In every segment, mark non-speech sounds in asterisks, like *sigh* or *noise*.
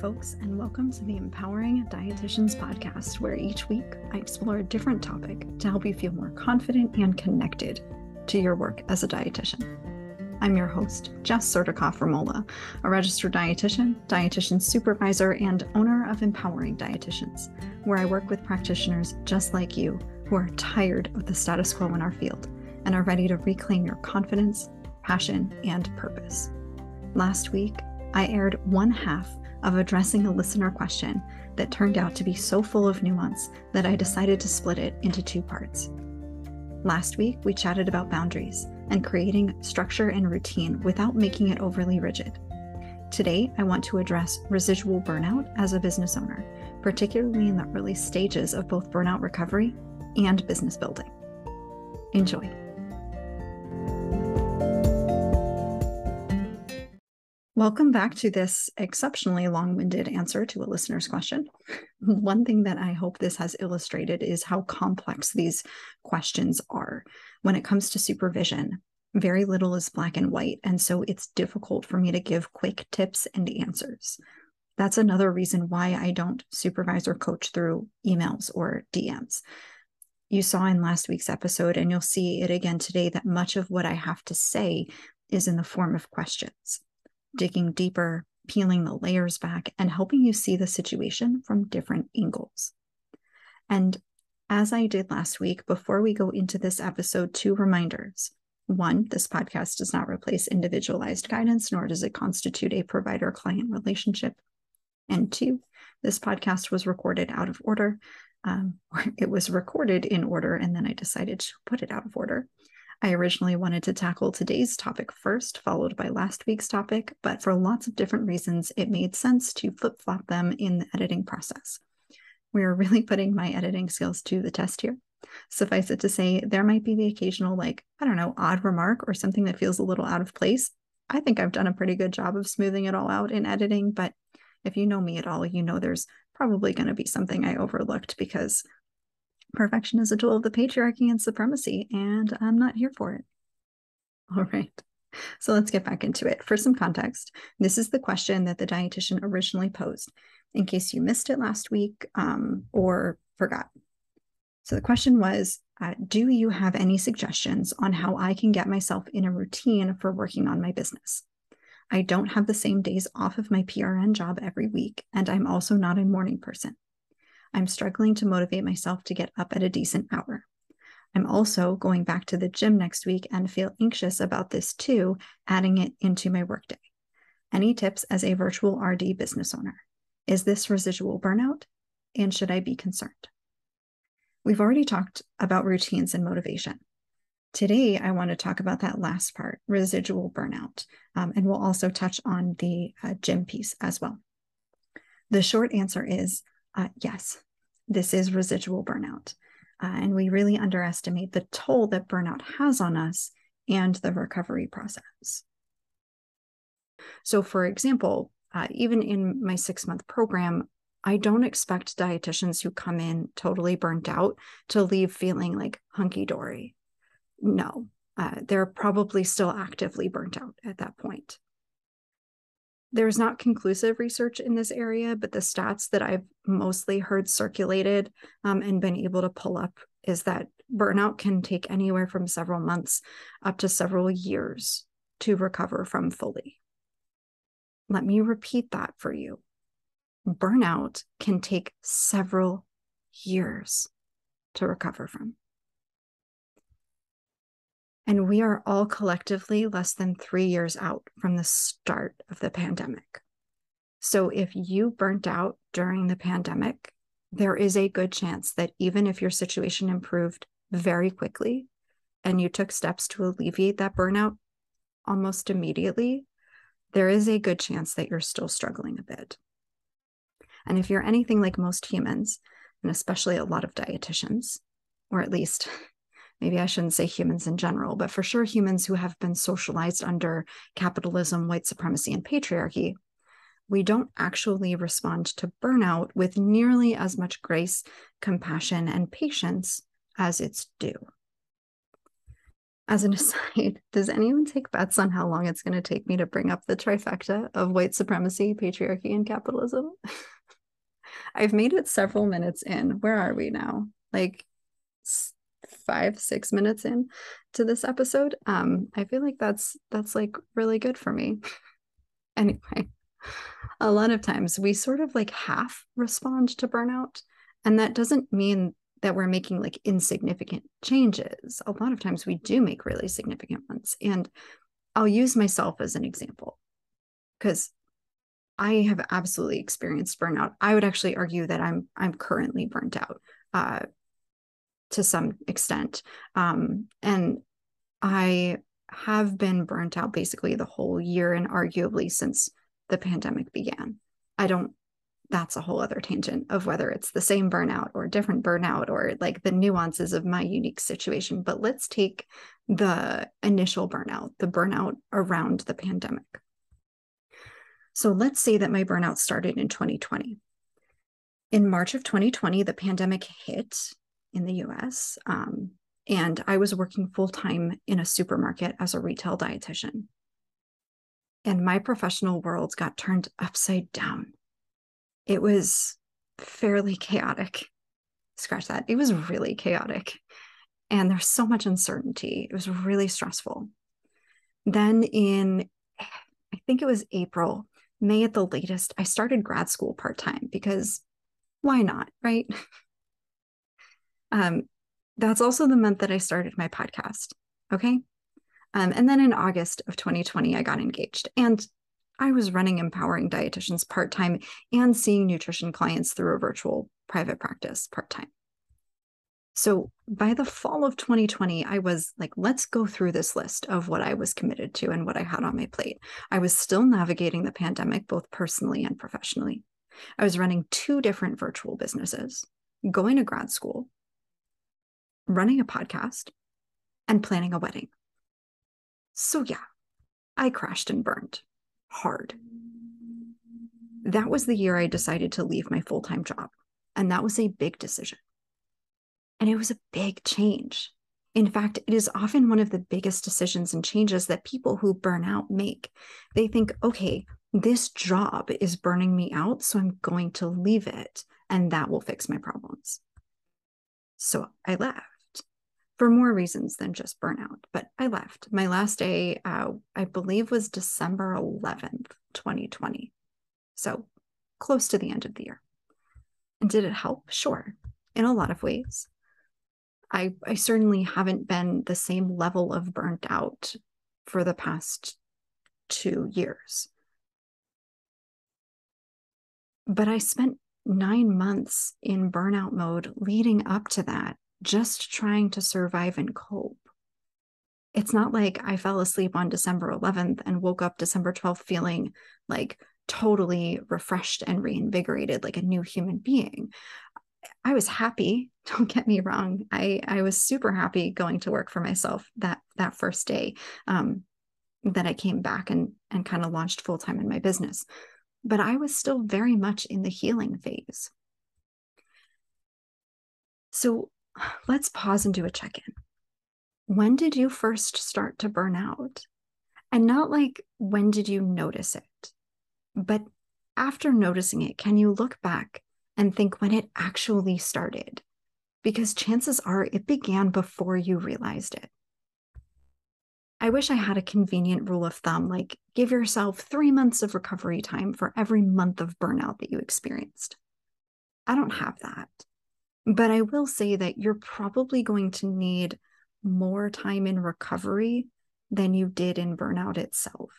folks, and welcome to the Empowering Dietitians podcast, where each week I explore a different topic to help you feel more confident and connected to your work as a dietitian. I'm your host, Jess Surdikoff Romola, a registered dietitian, dietitian supervisor, and owner of Empowering Dietitians, where I work with practitioners just like you who are tired of the status quo in our field and are ready to reclaim your confidence, passion, and purpose. Last week, I aired one half of addressing a listener question that turned out to be so full of nuance that I decided to split it into two parts. Last week, we chatted about boundaries and creating structure and routine without making it overly rigid. Today, I want to address residual burnout as a business owner, particularly in the early stages of both burnout recovery and business building. Enjoy. Welcome back to this exceptionally long winded answer to a listener's question. *laughs* One thing that I hope this has illustrated is how complex these questions are. When it comes to supervision, very little is black and white. And so it's difficult for me to give quick tips and answers. That's another reason why I don't supervise or coach through emails or DMs. You saw in last week's episode, and you'll see it again today, that much of what I have to say is in the form of questions digging deeper, peeling the layers back, and helping you see the situation from different angles. And as I did last week, before we go into this episode, two reminders. One, this podcast does not replace individualized guidance, nor does it constitute a provider client relationship. And two, this podcast was recorded out of order. Um, *laughs* it was recorded in order, and then I decided to put it out of order. I originally wanted to tackle today's topic first, followed by last week's topic, but for lots of different reasons, it made sense to flip flop them in the editing process. We are really *laughs* putting my editing skills to the test here. Suffice it to say, there might be the occasional, like, I don't know, odd remark or something that feels a little out of place. I think I've done a pretty good job of smoothing it all out in editing, but if you know me at all, you know there's probably going to be something I overlooked because Perfection is a tool of the patriarchy and supremacy, and I'm not here for it. *laughs* All right. So let's get back into it. For some context, this is the question that the dietitian originally posed, in case you missed it last week um, or forgot. So the question was uh, Do you have any suggestions on how I can get myself in a routine for working on my business? I don't have the same days off of my PRN job every week, and I'm also not a morning person. I'm struggling to motivate myself to get up at a decent hour. I'm also going back to the gym next week and feel anxious about this too, adding it into my workday. Any tips as a virtual RD business owner? Is this residual burnout? And should I be concerned? We've already talked about routines and motivation. Today, I want to talk about that last part, residual burnout, um, and we'll also touch on the uh, gym piece as well. The short answer is uh, yes, this is residual burnout. Uh, and we really underestimate the toll that burnout has on us and the recovery process. So, for example, uh, even in my six month program, I don't expect dietitians who come in totally burnt out to leave feeling like hunky dory. No, uh, they're probably still actively burnt out at that point. There's not conclusive research in this area, but the stats that I've mostly heard circulated um, and been able to pull up is that burnout can take anywhere from several months up to several years to recover from fully. Let me repeat that for you. Burnout can take several years to recover from. And we are all collectively less than three years out from the start of the pandemic. So if you burnt out during the pandemic, there is a good chance that even if your situation improved very quickly and you took steps to alleviate that burnout almost immediately, there is a good chance that you're still struggling a bit. And if you're anything like most humans, and especially a lot of dietitians, or at least maybe I shouldn't say humans in general, but for sure humans who have been socialized under capitalism, white supremacy, and patriarchy, we don't actually respond to burnout with nearly as much grace, compassion, and patience as it's due. as an *laughs* aside, does anyone take bets on how long it's going to take me to bring up the trifecta of white supremacy, patriarchy, and capitalism? *laughs* I've made it several minutes in. Where are we now? Like five, six minutes in to this episode. Um, I feel like that's that's like really good for me. *laughs* anyway, a lot of times we sort of like half respond to burnout. And that doesn't mean that we're making like insignificant changes. A lot of times we do make really significant ones. And I'll use myself as an example because I have absolutely experienced burnout. I would actually argue that I'm I'm currently burnt out uh, to some extent, um, and I have been burnt out basically the whole year and arguably since the pandemic began. I don't that's a whole other tangent of whether it's the same burnout or different burnout or like the nuances of my unique situation. But let's take the initial burnout, the burnout around the pandemic. So let's say that my burnout started in 2020. In March of 2020, the pandemic hit in the US, um, and I was working full time in a supermarket as a retail dietitian. And my professional world got turned upside down it was fairly chaotic. Scratch that. It was really chaotic. And there's so much uncertainty. It was really stressful. Then in, I think it was April, May at the latest, I started grad school part time because why not? Right. *laughs* um, that's also the month that I started my podcast. Okay. Um, and then in August of 2020, I got engaged. And I was running empowering dietitians part time and seeing nutrition clients through a virtual private practice part time. So by the fall of 2020, I was like, let's go through this list of what I was committed to and what I had on my plate. I was still navigating the pandemic, both personally and professionally. I was running two different virtual businesses, going to grad school, running a podcast, and planning a wedding. So, yeah, I crashed and burned hard. That was the year I decided to leave my full time job. And that was a big decision. And it was a big change. In fact, it is often one of the biggest decisions and changes that people who burn out make. They think, okay, this job is burning me out, so I'm going to leave it, and that will fix my problems. So I left for more reasons than just burnout. But I left. My last day, uh, I believe, was December 11th, 2020. So close to the end of the year. And did it help? Sure, in a lot of ways. I, I certainly haven't been the same level of burnt out for the past two years. But I spent nine months in burnout mode leading up to that just trying to survive and cope. It's not like I fell asleep on December 11th and woke up December 12th feeling like totally refreshed and reinvigorated, like a new human being. I was happy. *laughs* Don't get me wrong. I I was super happy going to work for myself that that first day. Um, that I came back and and kind of launched full time in my business, but I was still very much in the healing phase. So let's pause and do a check in. When did you first start to burn out? And not like when did you notice it, but after noticing it, can you look back and think when it actually started? Because chances are it began before you realized it. I wish I had a convenient rule of thumb like give yourself three months of recovery time for every month of burnout that you experienced. I don't have that. But I will say that you're probably going to need more time in recovery than you did in burnout itself.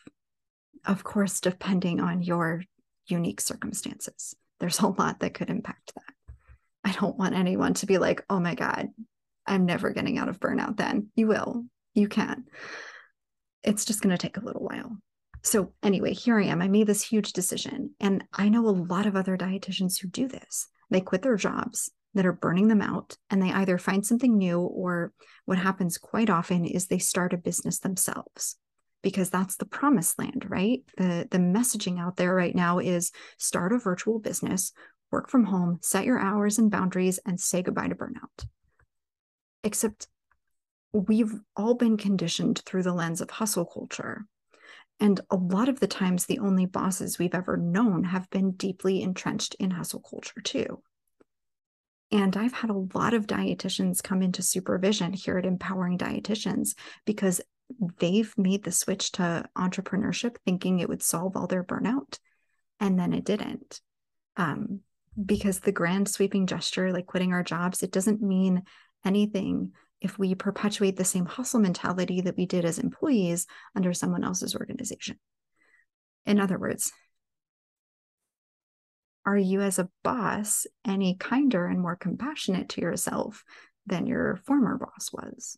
Of course, depending on your unique circumstances, there's a lot that could impact that. I don't want anyone to be like, oh my God, I'm never getting out of burnout then. You will, you can. It's just going to take a little while. So, anyway, here I am. I made this huge decision. And I know a lot of other dietitians who do this. They quit their jobs that are burning them out and they either find something new or what happens quite often is they start a business themselves because that's the promised land right the the messaging out there right now is start a virtual business work from home set your hours and boundaries and say goodbye to burnout except we've all been conditioned through the lens of hustle culture. And a lot of the times, the only bosses we've ever known have been deeply entrenched in hustle culture, too. And I've had a lot of dietitians come into supervision here at Empowering Dietitians because they've made the switch to entrepreneurship thinking it would solve all their burnout. And then it didn't. Um, because the grand sweeping gesture, like quitting our jobs, it doesn't mean anything if we perpetuate the same hustle mentality that we did as employees under someone else's organization. In other words, are you as a boss any kinder and more compassionate to yourself than your former boss was?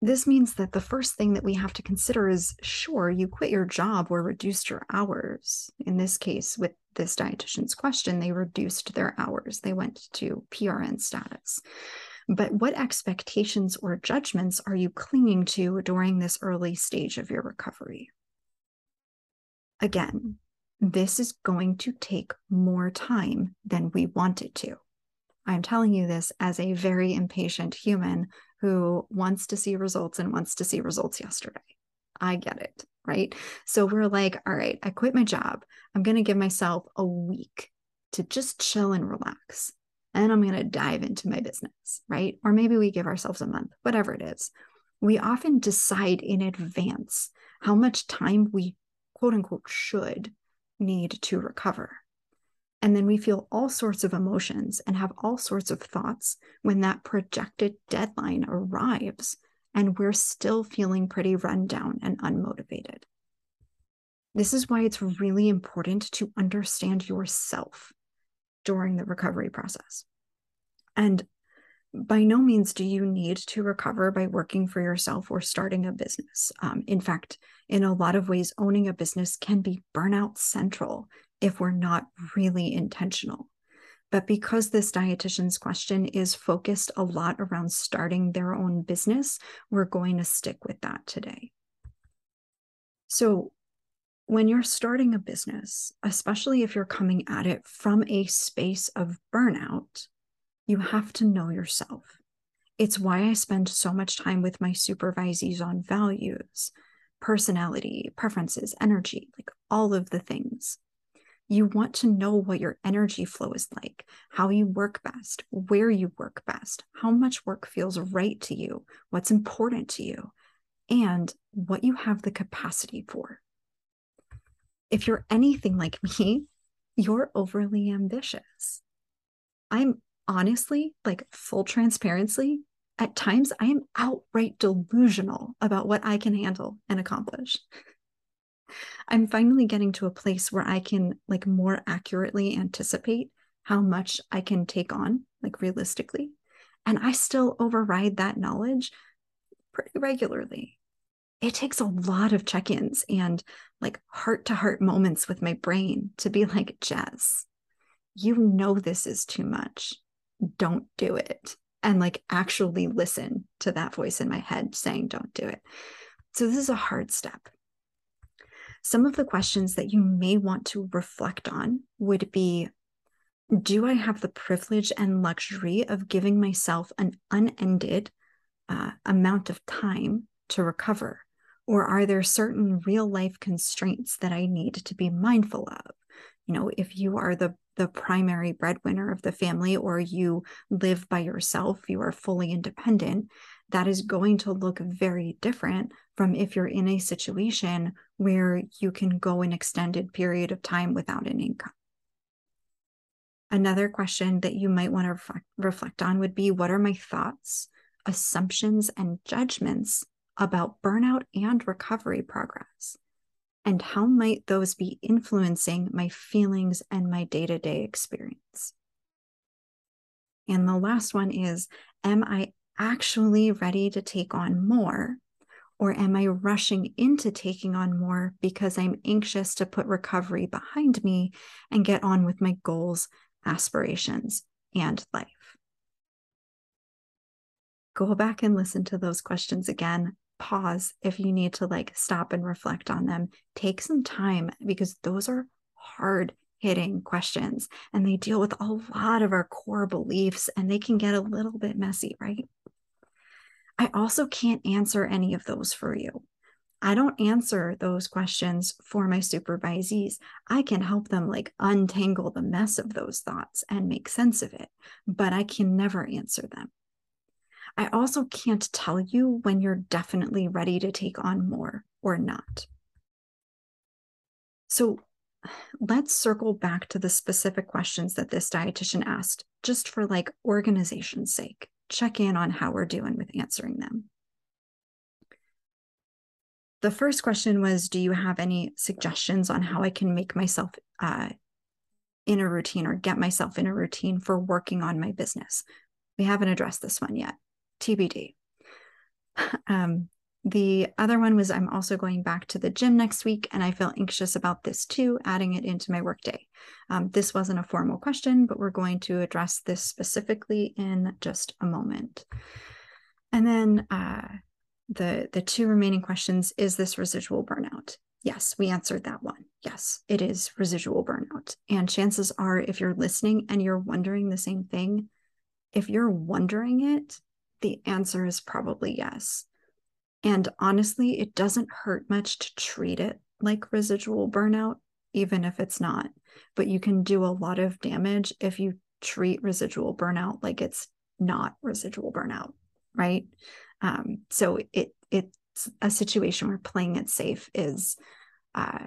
This means that the first thing that we have to consider is sure, you quit your job or reduced your hours. In this case, with this dietitian's question, they reduced their hours, they went to PRN status. But what expectations or judgments are you clinging to during this early stage of your recovery? Again, this is going to take more time than we want it to. I'm telling you this as a very impatient human who wants to see results and wants to see results yesterday. I get it, right? So we're like, all right, I quit my job. I'm going to give myself a week to just chill and relax. And I'm going to dive into my business, right? Or maybe we give ourselves a month, whatever it is. We often decide in advance how much time we quote unquote should need to recover. And then we feel all sorts of emotions and have all sorts of thoughts when that projected deadline arrives and we're still feeling pretty run down and unmotivated. This is why it's really important to understand yourself during the recovery process. And by no means do you need to recover by working for yourself or starting a business. Um, in fact, in a lot of ways, owning a business can be burnout central if we're not really intentional. But because this dietitian's question is focused a lot around starting their own business, we're going to stick with that today. So, when you're starting a business, especially if you're coming at it from a space of burnout, you have to know yourself. It's why I spend so much time with my supervisees on values, personality, preferences, energy, like all of the things. You want to know what your energy flow is like, how you work best, where you work best, how much work feels right to you, what's important to you, and what you have the capacity for. If you're anything like *laughs* me, you're overly ambitious. I'm honestly, like full transparency, at times I am outright delusional about what I can handle and accomplish. I'm finally getting to a place where I can like more accurately anticipate how much I can take on, like realistically. And I still override that knowledge pretty regularly. It takes a lot of check ins and like heart to heart moments with my brain to be like, Jess, you know this is too much. Don't do it. And like actually listen to that voice in my head saying, don't do it. So this is a hard step some of the questions that you may want to reflect on would be Do I have the privilege and luxury of giving myself an unended uh, amount of time to recover? Or are there certain real life constraints that I need to be mindful of? You know, if you are the the primary breadwinner of the family or you live by yourself, you are fully independent, that is going to look very different from if you're in a situation where you can go an extended period of time without an income. Another question that you might want to reflect, on would be what are my thoughts, assumptions, and judgments about burnout and recovery progress? And how might those be influencing my feelings and my day to day experience? And the last one is Am I actually ready to take on more? Or am I rushing into taking on more because I'm anxious to put recovery behind me and get on with my goals, aspirations, and life? Go back and listen to those questions again. Pause if you need to like stop and reflect on them. Take some time because those are hard hitting questions and they deal with a lot of our core beliefs and they can get a little bit messy, right? I also can't answer any of those for you. I don't answer those questions for my supervisees. I can help them like untangle the mess of those thoughts and make sense of it, but I can never answer them. I also can't tell you when you're definitely ready to take on more or not. So let's circle back to the specific questions that this dietitian asked, just for like organization's sake. Check in on how we're doing with answering them. The first question was Do you have any suggestions on how I can make myself uh, in a routine or get myself in a routine for working on my business? We haven't addressed this one yet. TBD. Um, the other one was I'm also going back to the gym next week, and I feel anxious about this too, adding it into my workday. Um, this wasn't a formal question, but we're going to address this specifically in just a moment. And then uh, the the two remaining questions: Is this residual burnout? Yes, we answered that one. Yes, it is residual burnout. And chances are, if you're listening and you're wondering the same thing, if you're wondering it, the answer is probably yes and honestly, it doesn't hurt much to treat it like residual burnout, even if it's not. But you can do a lot of damage if you treat residual burnout like it's not residual burnout, right? Um, so it it's a situation where playing it safe is uh,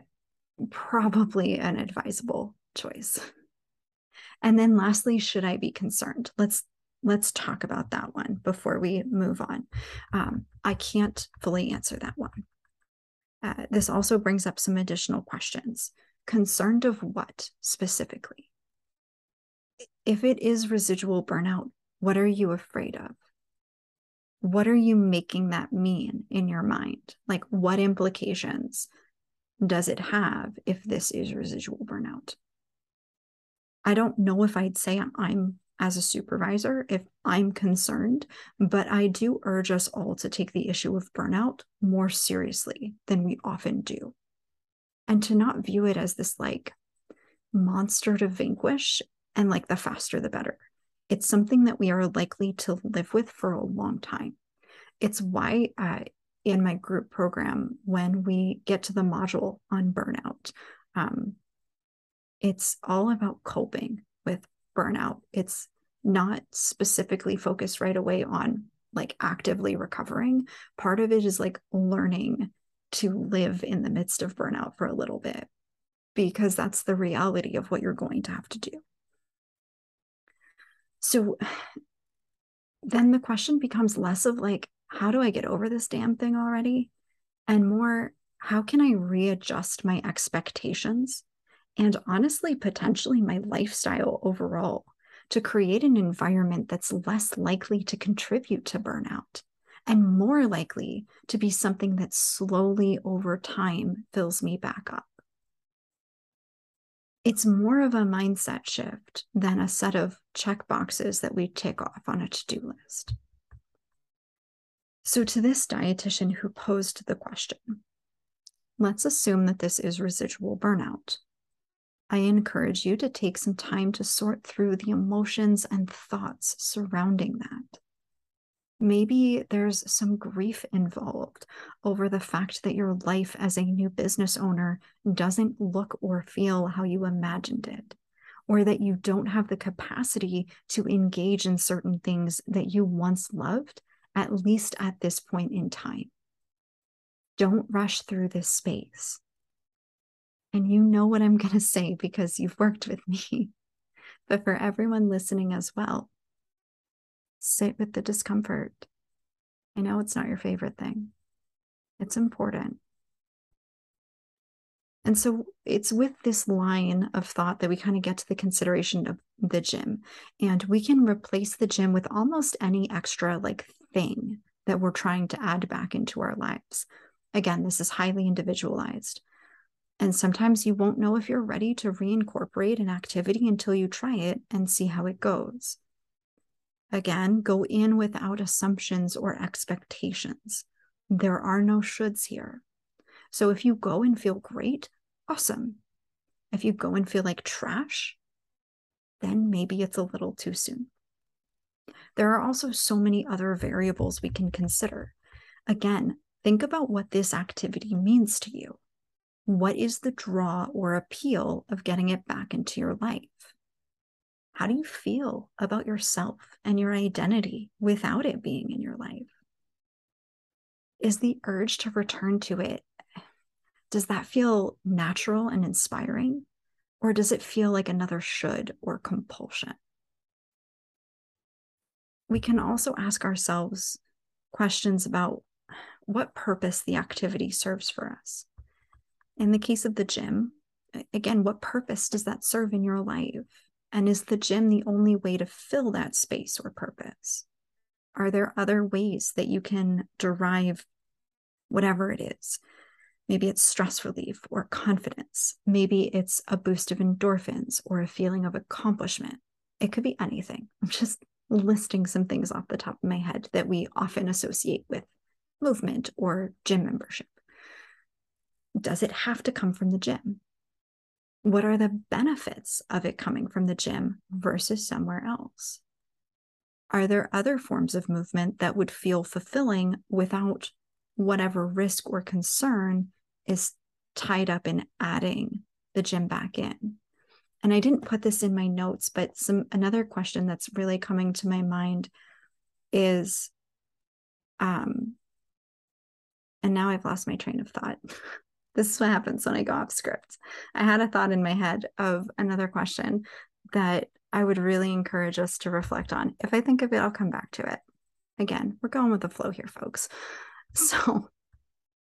probably an advisable choice. And then lastly, should I be concerned? Let's let's talk about that one before we move on. Um, I can't fully answer that one. Uh, this also brings up some additional questions. Concerned of what specifically? If it is residual burnout, what are you afraid of? What are you making that mean in your mind? Like, what implications does it have if this is residual burnout? I don't know if I'd say I'm as a supervisor if I'm concerned, but I do urge us all to take the issue of burnout more seriously than we often do. And to not view it as this like monster to vanquish and like the faster the better. It's something that we are likely to live with for a long time. It's why uh, in my group program, when we get to the module on burnout, um, it's all about coping with burnout. It's not specifically focused right away on like actively recovering. Part of it is like learning to live in the midst of burnout for a little bit because that's the reality of what you're going to have to do. So then the question becomes less of like, how do I get over this damn thing already? And more, how can I readjust my expectations and honestly, potentially my lifestyle overall to create an environment that's less likely to contribute to burnout and more likely to be something that slowly over time fills me back up. It's more of a mindset shift than a set of check boxes that we tick off on a to do list. So, to this dietitian who posed the question, let's assume that this is residual burnout. I encourage you to take some time to sort through the emotions and thoughts surrounding that. Maybe there's some grief involved over the fact that your life as a new business owner doesn't look or feel how you imagined it, or that you don't have the capacity to engage in certain things that you once loved, at least at this point in time. Don't rush through this space. And you know what I'm going to say because you've worked with me. *laughs* But for everyone listening as well, sit with the discomfort. I know it's not your favorite thing, it's important. And so it's with this line of thought that we kind of get to the consideration of the gym. And we can replace the gym with almost any extra like thing that we're trying to add back into our lives. Again, this is highly individualized. And sometimes you won't know if you're ready to reincorporate an activity until you try it and see how it goes. Again, go in without assumptions or expectations. There are no shoulds here. So if you go and feel great, awesome. If you go and feel like trash, then maybe it's a little too soon. There are also so many other variables we can consider. Again, think about what this activity means to you. What is the draw or appeal of getting it back into your life? How do you feel about yourself and your identity without it being in your life? Is the urge to return to it, does that feel natural and inspiring? Or does it feel like another should or compulsion? We can also ask ourselves questions about what purpose the activity serves for us. In the case of the gym, again, what purpose does that serve in your life? And is the gym the only way to fill that space or purpose? Are there other ways that you can derive whatever it is? Maybe it's stress relief or confidence. Maybe it's a boost of endorphins or a feeling of accomplishment. It could be anything. I'm just listing some things off the top of my head that we often associate with movement or gym membership. Does it have to come from the gym? What are the benefits of it coming from the gym versus somewhere else? Are there other forms of movement that would feel fulfilling without whatever risk or concern is tied up in adding the gym back in. And I didn't put this in my notes, but some another question that's really coming to my mind is um and now I've lost my train of thought. *laughs* this is what happens when I go off script. I had a thought in my head of another question that I would really encourage us to reflect on. If I think of it, I'll come back to it. Again, we're going with the flow here, folks. *laughs* So,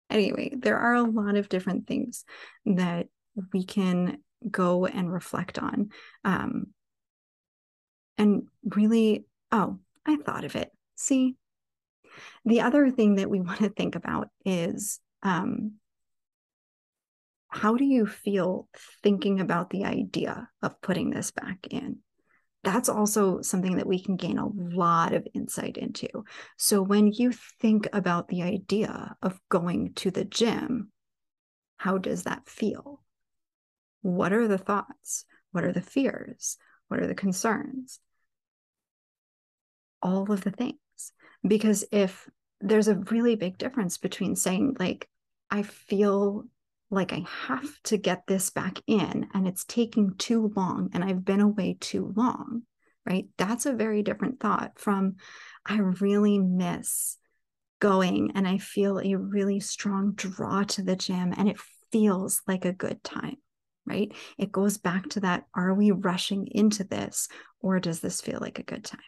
anyway, there are a lot of different things that we can go and reflect on. Um, and really, oh, I thought of it. See, the other thing that we *laughs* want to think about is um, how do you feel thinking about the idea of putting this back in? that's also something that we can gain a lot of insight into. So when you think about the idea of going to the gym, how does that feel? What are the thoughts? What are the fears? What are the concerns? All of the things. Because if there's a really big difference between saying, like, I feel like I have to get this back in and it's taking too long and I've been away too long, right? That's a very different thought from I really miss going and I feel a really strong draw to the gym and it feels like a good time, right? It goes back to that are we rushing into this or does this feel like a good time?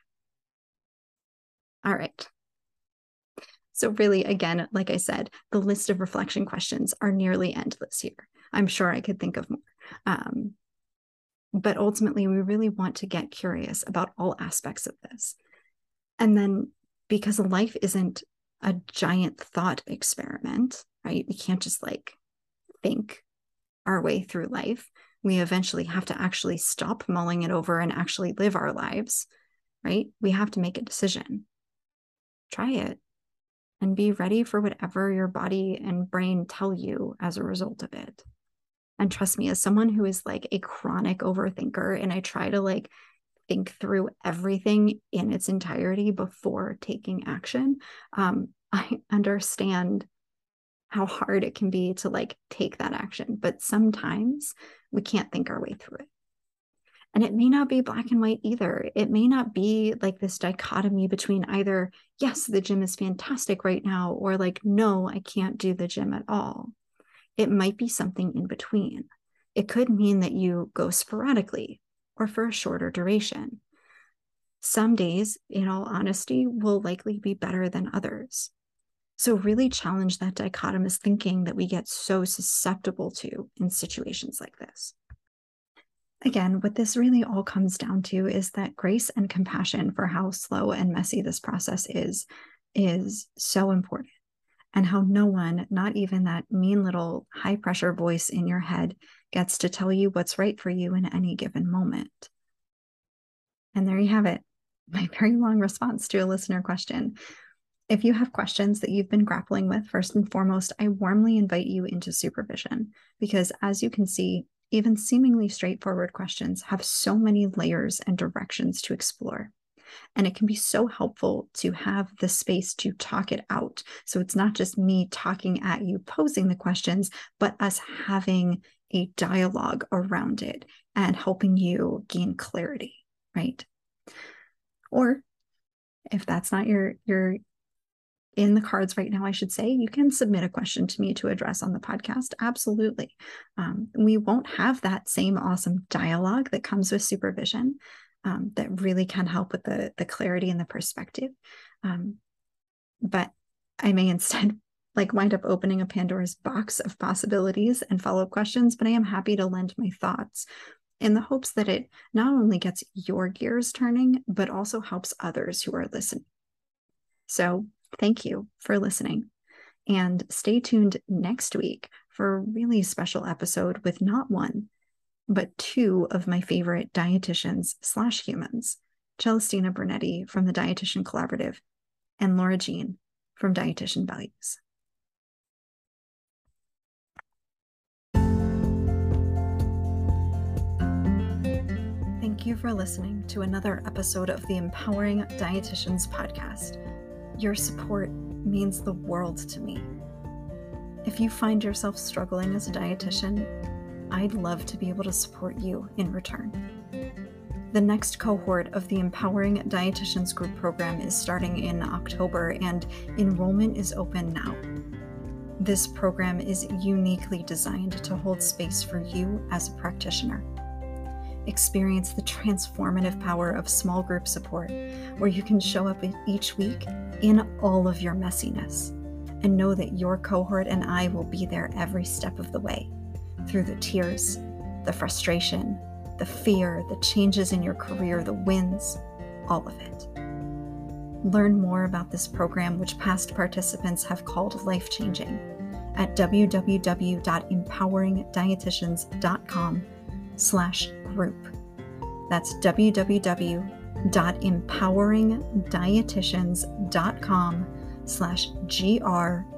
All right. So, really, again, like I said, the list of reflection questions are nearly endless here. I'm sure I could think of more. Um, but ultimately, we really want to get curious about all aspects of this. And then, because life isn't a giant thought experiment, right? We can't just like think our way through life. We eventually have to actually stop mulling it over and actually live our lives, right? We have to make a decision. Try it and be ready for whatever your body and brain tell you as a result of it. And trust me, as someone who is like a chronic overthinker, and I try to like think through everything in its entirety before taking action, um, *laughs* I understand how hard it can be to like take that action. But sometimes we can't think our way through it. And it may not be black and white either. It may not be like this dichotomy between either, yes, the gym is fantastic right now, or like, no, I can't do the gym at all. It might be something in between. It could mean that you go sporadically or for a shorter duration. Some days, in all honesty, will likely be better than others. So, really challenge that dichotomous thinking that we get so susceptible to in situations like this again, what this really all comes down to is that grace and compassion for how slow and messy this process is, is so important. And how no one, not even that mean little high pressure voice in your head, gets to tell you what's right for you in any given moment. And there you have it, *laughs* my very long response to a listener question. If you have questions that you've been grappling with, first and foremost, I warmly invite you into supervision because, as you can see, even seemingly straightforward questions have so many layers and directions to explore. And it can be so helpful to have the space to talk it out. So it's not just me talking at you, posing the questions, but us having a dialogue around it and helping you gain clarity, right? Or if that's not your your in the cards right now, I should say, you can submit a question to me to address on the podcast. Absolutely. Um, we won't have that same awesome dialogue that comes with supervision um, that really can help with the, the clarity and the perspective. Um, but I may *laughs* instead like wind up opening a Pandora's box of possibilities and follow up questions, but I am happy to lend my thoughts in the hopes that it not only gets your gears turning, but also helps others who are listening. So Thank you for listening. And stay tuned next week for a really special episode with not one, but two of my favorite dietitians slash humans, Celestina Bernetti from the Dietitian Collaborative and Laura Jean from Dietitian Values. Thank you for listening to another episode of the Empowering Dietitians podcast. Your support means the world to me. If you find yourself struggling as a dietitian, I'd love to be able to support you in return. The next cohort of the Empowering Dietitians Group program is starting in October, and enrollment is open now. This program is uniquely designed to hold space for you as a practitioner experience the transformative power of small group support, where you can show up each week in all of your messiness and know that your cohort and I will be there every step of the way through the tears, the frustration, the fear, the changes in your career, the wins, all of it. Learn more about this program, which past participants have called life changing, at www.empoweringdietitians.com slash group. That's www.empoweringdietitians.com slash G-R-O-U-P.